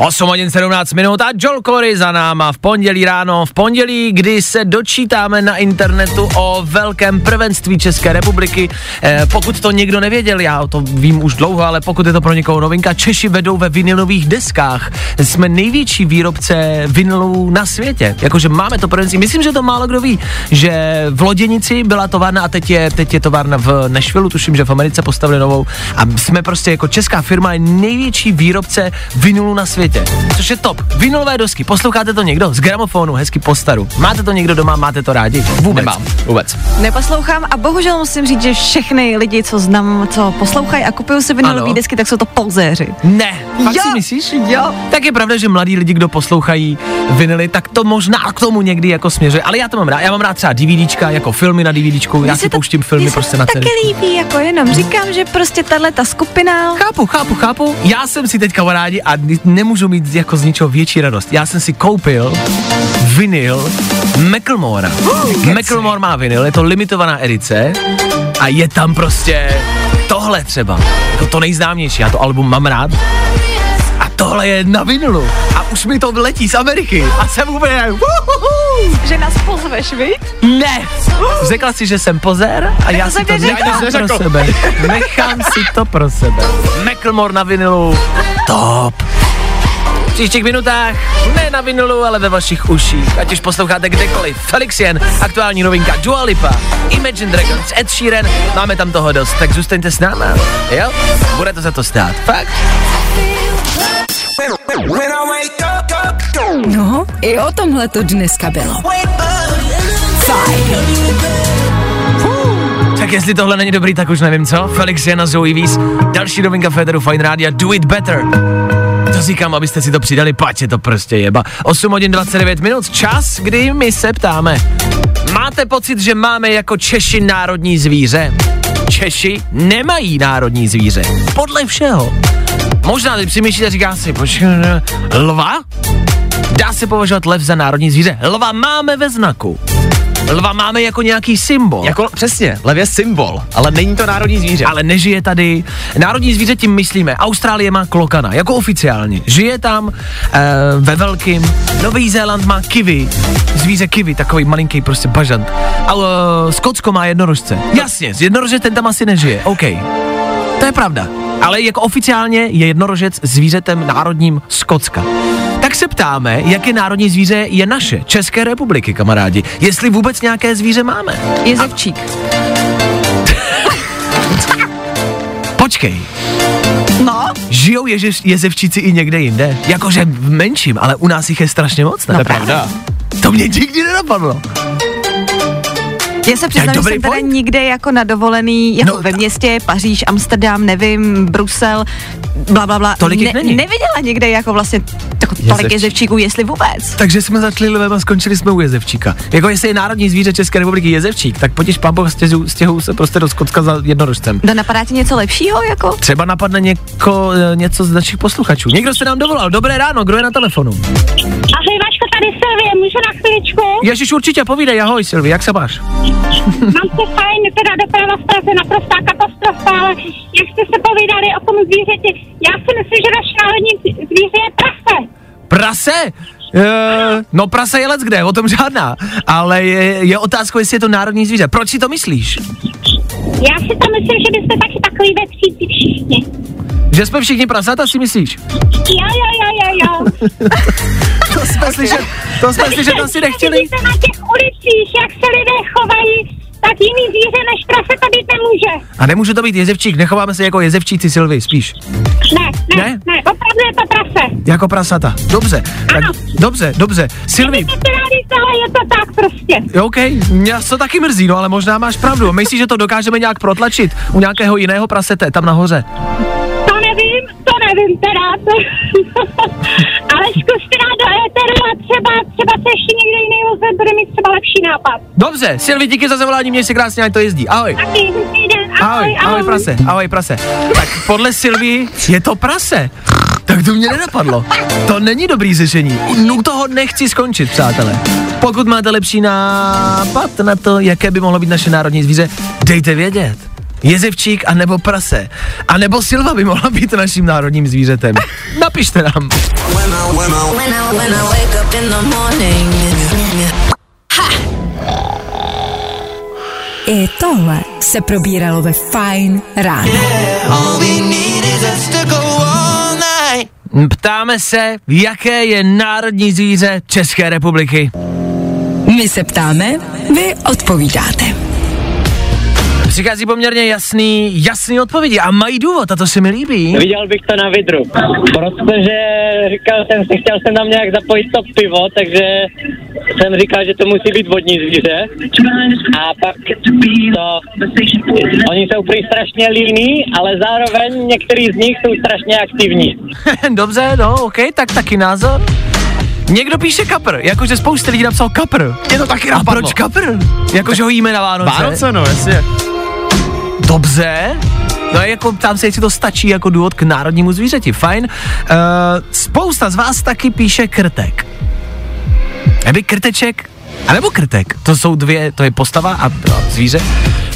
Speaker 1: 8 hodin 17 minut a Joel Corey za náma v pondělí ráno, v pondělí, kdy se dočítáme na internetu o velkém prvenství České republiky. Eh, pokud to někdo nevěděl, já to vím už dlouho, ale pokud je to pro někoho novinka, Češi vedou ve vinilových deskách. Jsme největší výrobce vinilů na světě. Jakože máme to prvenství. Myslím, že to málo kdo ví, že v Loděnici byla továrna a teď je, teď je továrna v Nashvilleu, tuším, že v Americe postavili novou. A jsme prostě jako česká firma je největší výrobce vinilů na světě. Což je top. Vinilové dosky. Posloucháte to někdo? Z gramofonu, hezky postaru. Máte to někdo doma, máte to rádi? Vůbec.
Speaker 5: Nemám, vůbec.
Speaker 7: Neposlouchám a bohužel musím říct, že všechny lidi, co znám, co poslouchají a kupují si vinilové
Speaker 1: Ano.
Speaker 7: desky, tak jsou to pouzeři.
Speaker 1: Ne, fakt
Speaker 7: Jo,
Speaker 1: si myslíš?
Speaker 7: jo.
Speaker 1: Tak je pravda, že mladí lidi, kdo poslouchají vinily, tak to možná k tomu někdy jako směřuje, ale já to mám rád. Já mám rád třeba DVDčka, jako filmy na DVDčku, já si
Speaker 7: to-
Speaker 1: pouštím filmy prostě
Speaker 7: to
Speaker 1: na
Speaker 7: taky líbí, jako jenom říkám, že prostě tahle ta skupina
Speaker 1: Chápu, chápu, chápu. Já jsem si teď kamarádi a n- nemůžu mít jako z ničeho větší radost. Já jsem si koupil vinyl Macklemora. Macklemore má vinyl, je to limitovaná edice a je tam prostě tohle třeba. Jako to nejznámější, já to album mám rád. A tohle je na vinylu. A už mi to letí z Ameriky. A jsem úplně... Uhuhu.
Speaker 7: že nás pozveš, viď?
Speaker 1: Ne! Řekla si, že jsem pozér a já
Speaker 7: to
Speaker 1: si to nechám pro sebe. Nechám si to pro sebe. Macklemore na vinilu. Top. Příštích minutách ne na vinilu, ale ve vašich uších. Ať už posloucháte kdekoliv. Felix Jen, aktuální novinka Dua Lipa, Imagine Dragons, Ed Sheeran, máme tam toho dost, tak zůstaňte s náma. Jo? Bude to za to stát. Fakt?
Speaker 2: No, i o tomhle to dneska bylo. Fajn.
Speaker 1: Tak jestli tohle není dobrý, tak už nevím co. Felix Jen a Zoe Víz, další novinka Federu Fine Rádia, Do It Better. To říkám, abyste si to přidali, pať je to prostě jeba. 8 hodin 29 minut, čas, kdy my se ptáme. Máte pocit, že máme jako Češi národní zvíře? Češi nemají národní zvíře. Podle všeho. Možná teď přemýšlíte, říká si, počkej, lva? Dá se považovat lev za národní zvíře. Lva máme ve znaku. Lva máme jako nějaký symbol.
Speaker 5: Jako přesně, lev je symbol, ale není to národní zvíře.
Speaker 1: ale nežije tady. Národní zvíře tím myslíme. Austrálie má klokana, jako oficiálně. Žije tam e, ve velkým. Nový Zéland má kiwi. Zvíře kiwi, takový malinký prostě bažant. A e, Skotsko má jednorožce. Jasně, z jednorožce ten tam asi nežije. OK. To je pravda. Ale jako oficiálně je jednorožec zvířetem národním Skotska. Tak se ptáme, jaké národní zvíře je naše, České republiky, kamarádi. Jestli vůbec nějaké zvíře máme.
Speaker 7: Jezevčík.
Speaker 1: Počkej,
Speaker 7: No,
Speaker 1: žijou ježe, jezevčíci i někde jinde? Jakože v menším, ale u nás jich je strašně moc, ne?
Speaker 5: to je pravda.
Speaker 1: To mě nikdy nenapadlo.
Speaker 7: já se přiznám, že jsem teda
Speaker 1: point.
Speaker 7: nikde jako na dovolený, jako
Speaker 1: No,
Speaker 7: no, ve městě, Paříž, Amsterdam, nevím, Brusel, bla, bla, bla.
Speaker 1: Tolik jich není.
Speaker 7: Neviděla někde jako vlastně tako, tolik
Speaker 1: Jezevčík.
Speaker 7: jezevčíků, jestli vůbec.
Speaker 1: Takže jsme začali lvem a skončili jsme u jezevčíka. Jako jestli je národní zvíře České republiky jezevčík, tak potěž pambo stěhu, stěhu se prostě do Skotska za jednorožcem.
Speaker 7: No napadá ti něco lepšího, jako?
Speaker 1: Třeba napadne něko, něco z našich posluchačů. Někdo se nám dovolal. Dobré ráno, kdo je na telefonu?
Speaker 10: Ahoj Vaško, Silvie, můžu na chviličku?
Speaker 1: Ježíš, určitě povídej, ahoj Silvi, jak se máš?
Speaker 10: Mám se fajn, teda doprava v Praze naprostá katastrofa, ale jak jste se povídali o tom zvířeti, já si myslím, že naše národní zvíře je prase.
Speaker 1: Prase? E, no prase je let kde, o tom žádná. Ale je, je otázkou, jestli je to národní zvíře. Proč si to myslíš?
Speaker 10: Já si to myslím, že byste taky takový vetříci všichni.
Speaker 1: Že jsme všichni prasata, si myslíš?
Speaker 10: Jo, jo, jo, jo, jo.
Speaker 1: To jsme slyšet, to jsme slyšet asi nechtěli.
Speaker 10: Vidíte na těch ulicích, jak se lidé chovají, tak jiný zvíře než prase to být nemůže.
Speaker 1: A nemůže to být jezevčík, nechováme se jako jezevčíci Silvy, spíš.
Speaker 10: Ne, ne,
Speaker 1: Ne?
Speaker 10: ne, opravdu je to prase.
Speaker 1: Jako prasata. Dobře, tak,
Speaker 10: Ano.
Speaker 1: dobře, dobře. Silvi,
Speaker 10: Nebudete se rádi, ale je to tak prostě.
Speaker 1: OK, mě to taky mrzí, no ale možná máš pravdu. Myslíš, že to dokážeme nějak protlačit u nějakého jiného prasete tam nahoře?
Speaker 10: Nevím, teda. To... Ale zkuste dát do éteru a třeba, třeba se ještě někde jiný ozve, bude mít třeba lepší nápad.
Speaker 1: Dobře, Silvi, díky za zavolání, měj se krásně, ať to jezdí. Ahoj.
Speaker 10: Taky hezký den,
Speaker 1: Ahoj, ahoj prase, ahoj prase. Tak podle Silví je to prase. Tak to mě nenapadlo. To není dobrý řešení. U toho nechci skončit, přátelé. Pokud máte lepší nápad na to, jaké by mohlo být naše národní zvíře, dejte vědět. Jezevčík a nebo prase. A nebo Silva by mohla být naším národním zvířetem. Napište nám.
Speaker 2: I tohle se probíralo ve Fine ráno.
Speaker 1: Ptáme se, jaké je národní zvíře České republiky.
Speaker 2: My se ptáme, vy odpovídáte.
Speaker 1: Přichází poměrně jasný, jasný odpovědi a mají důvod a to se mi líbí.
Speaker 9: Viděl bych to na vidru, protože říkal jsem si, chtěl jsem tam nějak zapojit to pivo, takže jsem říkal, že to musí být vodní zvíře. A pak to, oni jsou prý strašně líní, ale zároveň některý z nich jsou strašně aktivní.
Speaker 1: Dobře, no, OK, tak taky názor. Někdo píše kapr, jakože spousta lidí napsal kapr.
Speaker 5: Mě to taky
Speaker 1: A
Speaker 5: napadlo.
Speaker 1: proč kapr? Jakože ho jíme na Vánoce.
Speaker 5: Vánoce, no, jasně.
Speaker 1: Dobře. No jako ptám se, jestli to stačí jako důvod k národnímu zvířeti. Fajn. Uh, spousta z vás taky píše krtek. Neby krteček, anebo krtek. To jsou dvě, to je postava a, a zvíře.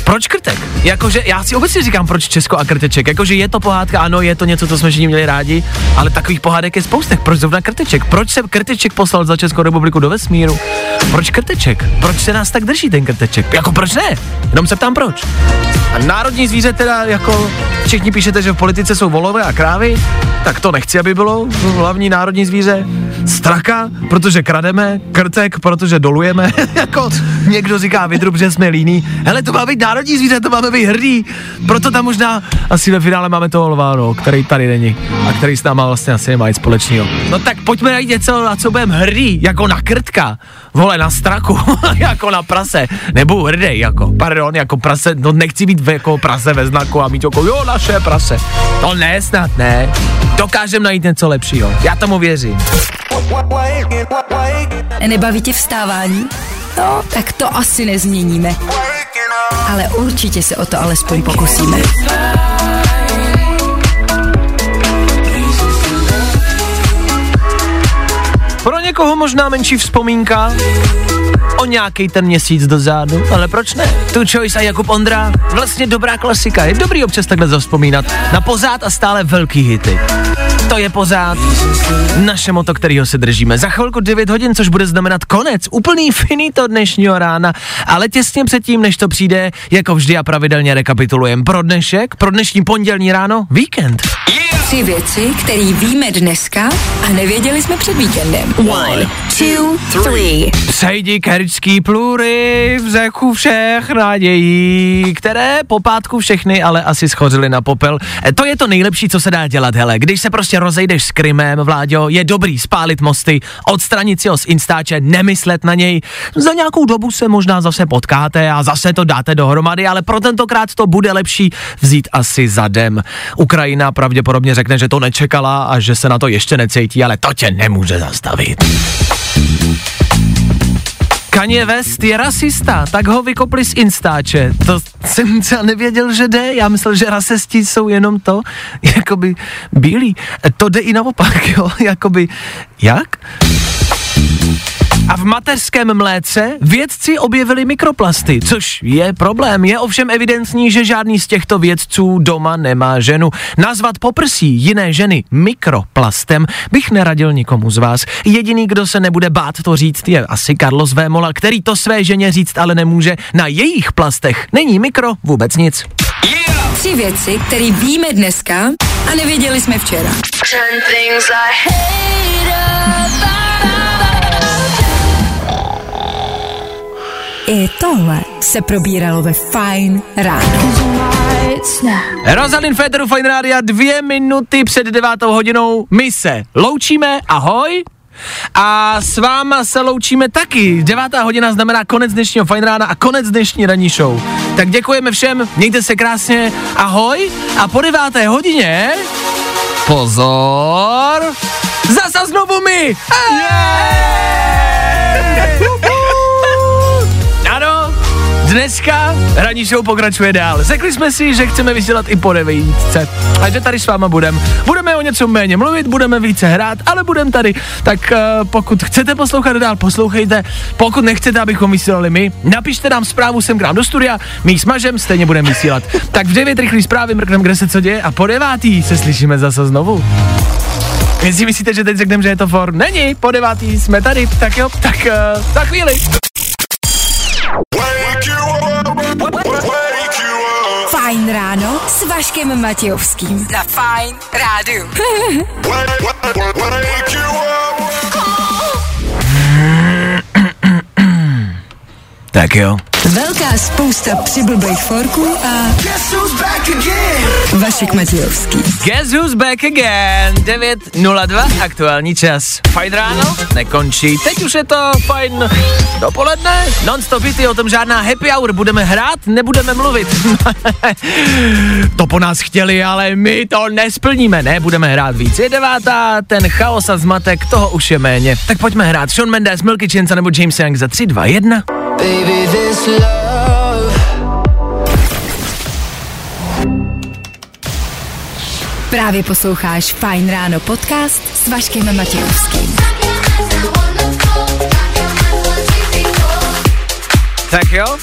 Speaker 1: Proč krtek? Jakože, já si obecně říkám, proč Česko a krteček. Jakože je to pohádka, ano, je to něco, co jsme všichni měli rádi, ale takových pohádek je spousta. Proč zrovna krteček? Proč se krteček poslal za Českou republiku do vesmíru? Proč krteček? Proč se nás tak drží ten krteček? Jako proč ne? Jenom se ptám proč. A národní zvíře teda jako všichni píšete, že v politice jsou volové a krávy, tak to nechci, aby bylo hlavní národní zvíře. Straka, protože krademe, krtek, protože dolujeme, jako někdo říká vidrub, že jsme líní. Hele, to má být národní zvíře, to máme být hrdý. Proto tam možná asi ve finále máme toho lva, no, který tady není a který s náma vlastně asi nemá nic společného. No tak pojďme najít něco, na co budeme hrdý, jako na krtka, vole, na straku, jako na prase, nebo hrdý, jako, pardon, jako prase, no nechci být jako prase ve znaku a mít jako, jo, naše prase. To ne, snad ne. Dokážeme najít něco lepšího. Já tomu věřím.
Speaker 2: Nebaví tě vstávání? No, tak to asi nezměníme. Ale určitě se o to alespoň pokusíme.
Speaker 1: Pro někoho možná menší vzpomínka, o nějaký ten měsíc dozadu, ale proč ne? Tu Choice a Jakub Ondra, vlastně dobrá klasika, je dobrý občas takhle zavzpomínat na pořád a stále velký hity. To je pořád naše moto, kterého se držíme. Za chvilku 9 hodin, což bude znamenat konec, úplný finito dnešního rána, ale těsně předtím, než to přijde, jako vždy a pravidelně rekapitulujem pro dnešek, pro dnešní pondělní ráno, víkend.
Speaker 2: Tři věci, které víme dneska a nevěděli jsme před víkendem. One, two, three.
Speaker 1: Sejdi keričský plury v řeku všech nadějí, které po pátku všechny ale asi schořily na popel. E, to je to nejlepší, co se dá dělat, hele. Když se prostě rozejdeš s Krymem, Vláďo, je dobrý spálit mosty, odstranit si ho z Instače, nemyslet na něj. Za nějakou dobu se možná zase potkáte a zase to dáte dohromady, ale pro tentokrát to bude lepší vzít asi zadem. Ukrajina pravděpodobně řekne, že to nečekala a že se na to ještě necítí, ale to tě nemůže zastavit. Kanye West je rasista, tak ho vykopli z Instače. To jsem třeba nevěděl, že jde. Já myslel, že rasisti jsou jenom to, jakoby bílí. To jde i naopak, jo, jakoby, jak? A v mateřském mléce vědci objevili mikroplasty, což je problém. Je ovšem evidentní, že žádný z těchto vědců doma nemá ženu. Nazvat poprsí jiné ženy mikroplastem bych neradil nikomu z vás. Jediný, kdo se nebude bát to říct, je asi Carlos Vémola, který to své ženě říct ale nemůže. Na jejich plastech není mikro vůbec nic.
Speaker 2: Tři věci, které víme dneska a nevěděli jsme včera. I tohle se probíralo ve Fine ráno.
Speaker 1: Rosalind Federu Fine Rádia, dvě minuty před devátou hodinou. My se loučíme, ahoj. A s váma se loučíme taky. Devátá hodina znamená konec dnešního Fine Rána a konec dnešní ranní show. Tak děkujeme všem, mějte se krásně, ahoj. A po deváté hodině, pozor, zasa znovu my. Ano, dneska ranní show pokračuje dál. Řekli jsme si, že chceme vysílat i po devítce. A že tady s váma budeme. Budeme o něco méně mluvit, budeme více hrát, ale budeme tady. Tak uh, pokud chcete poslouchat dál, poslouchejte. Pokud nechcete, abychom vysílali my, napište nám zprávu sem k nám do studia, my smažem, stejně budeme vysílat. tak v 9 rychlý zprávy mrkneme, kde se co děje a po devátý se slyšíme zase znovu. Jestli myslíte, že teď řekneme, že je to for, není, po devátý jsme tady, tak jo, tak uh, za chvíli.
Speaker 2: Ráno s Vaškem Matějovským. Na Fajn rádu.
Speaker 1: Tak jo.
Speaker 2: Velká spousta přibulbých forků a Vašek Matějovský.
Speaker 1: Guess who's back again? 9.02, aktuální čas. Fajn ráno, nekončí. Teď už je to fajn dopoledne. Non-stop o tom žádná happy hour. Budeme hrát, nebudeme mluvit. to po nás chtěli, ale my to nesplníme. Ne, budeme hrát víc. Je devátá, ten chaos a zmatek, toho už je méně. Tak pojďme hrát. Sean Mendes, Milky Chance nebo James Young za 3, 2, 1.
Speaker 8: Baby, this love.
Speaker 2: Právě posloucháš Fajn ráno podcast s Vaškem Matějovským.
Speaker 1: Tak jo,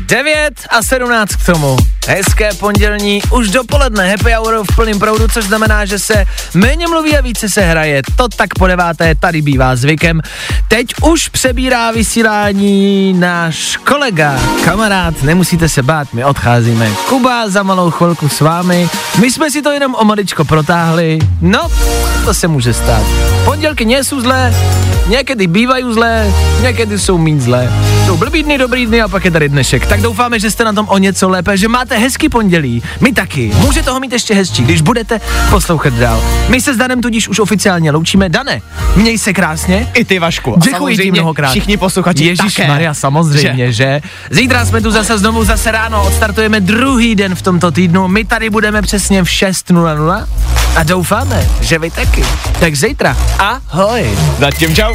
Speaker 1: 9 a 17 k tomu. Hezké pondělní, už dopoledne happy hour v plném proudu, což znamená, že se méně mluví a více se hraje. To tak po deváté tady bývá zvykem. Teď už přebírá vysílání náš kolega, kamarád, nemusíte se bát, my odcházíme. Kuba za malou chvilku s vámi. My jsme si to jenom o maličko protáhli. No, to se může stát. Pondělky nie jsou zlé, někdy bývají zlé, někdy jsou méně zlé. Jsou blbý dny, dobrý dny a pak je tady dnešek. Tak doufáme, že jste na tom o něco lépe, že máte hezký pondělí. My taky. Může toho mít ještě hezčí, když budete poslouchat dál. My se s Danem tudíž už oficiálně loučíme. Dane, měj se krásně.
Speaker 5: I ty, Vašku. A
Speaker 1: Děkuji ti mnohokrát.
Speaker 5: Všichni posluchači
Speaker 1: Ježíš
Speaker 5: také.
Speaker 1: Maria, samozřejmě, že? Zítra jsme tu zase znovu, zase ráno, odstartujeme druhý den v tomto týdnu. My tady budeme přesně v 6.00 a doufáme, že vy taky. Tak zítra. Ahoj.
Speaker 5: Zatím čau.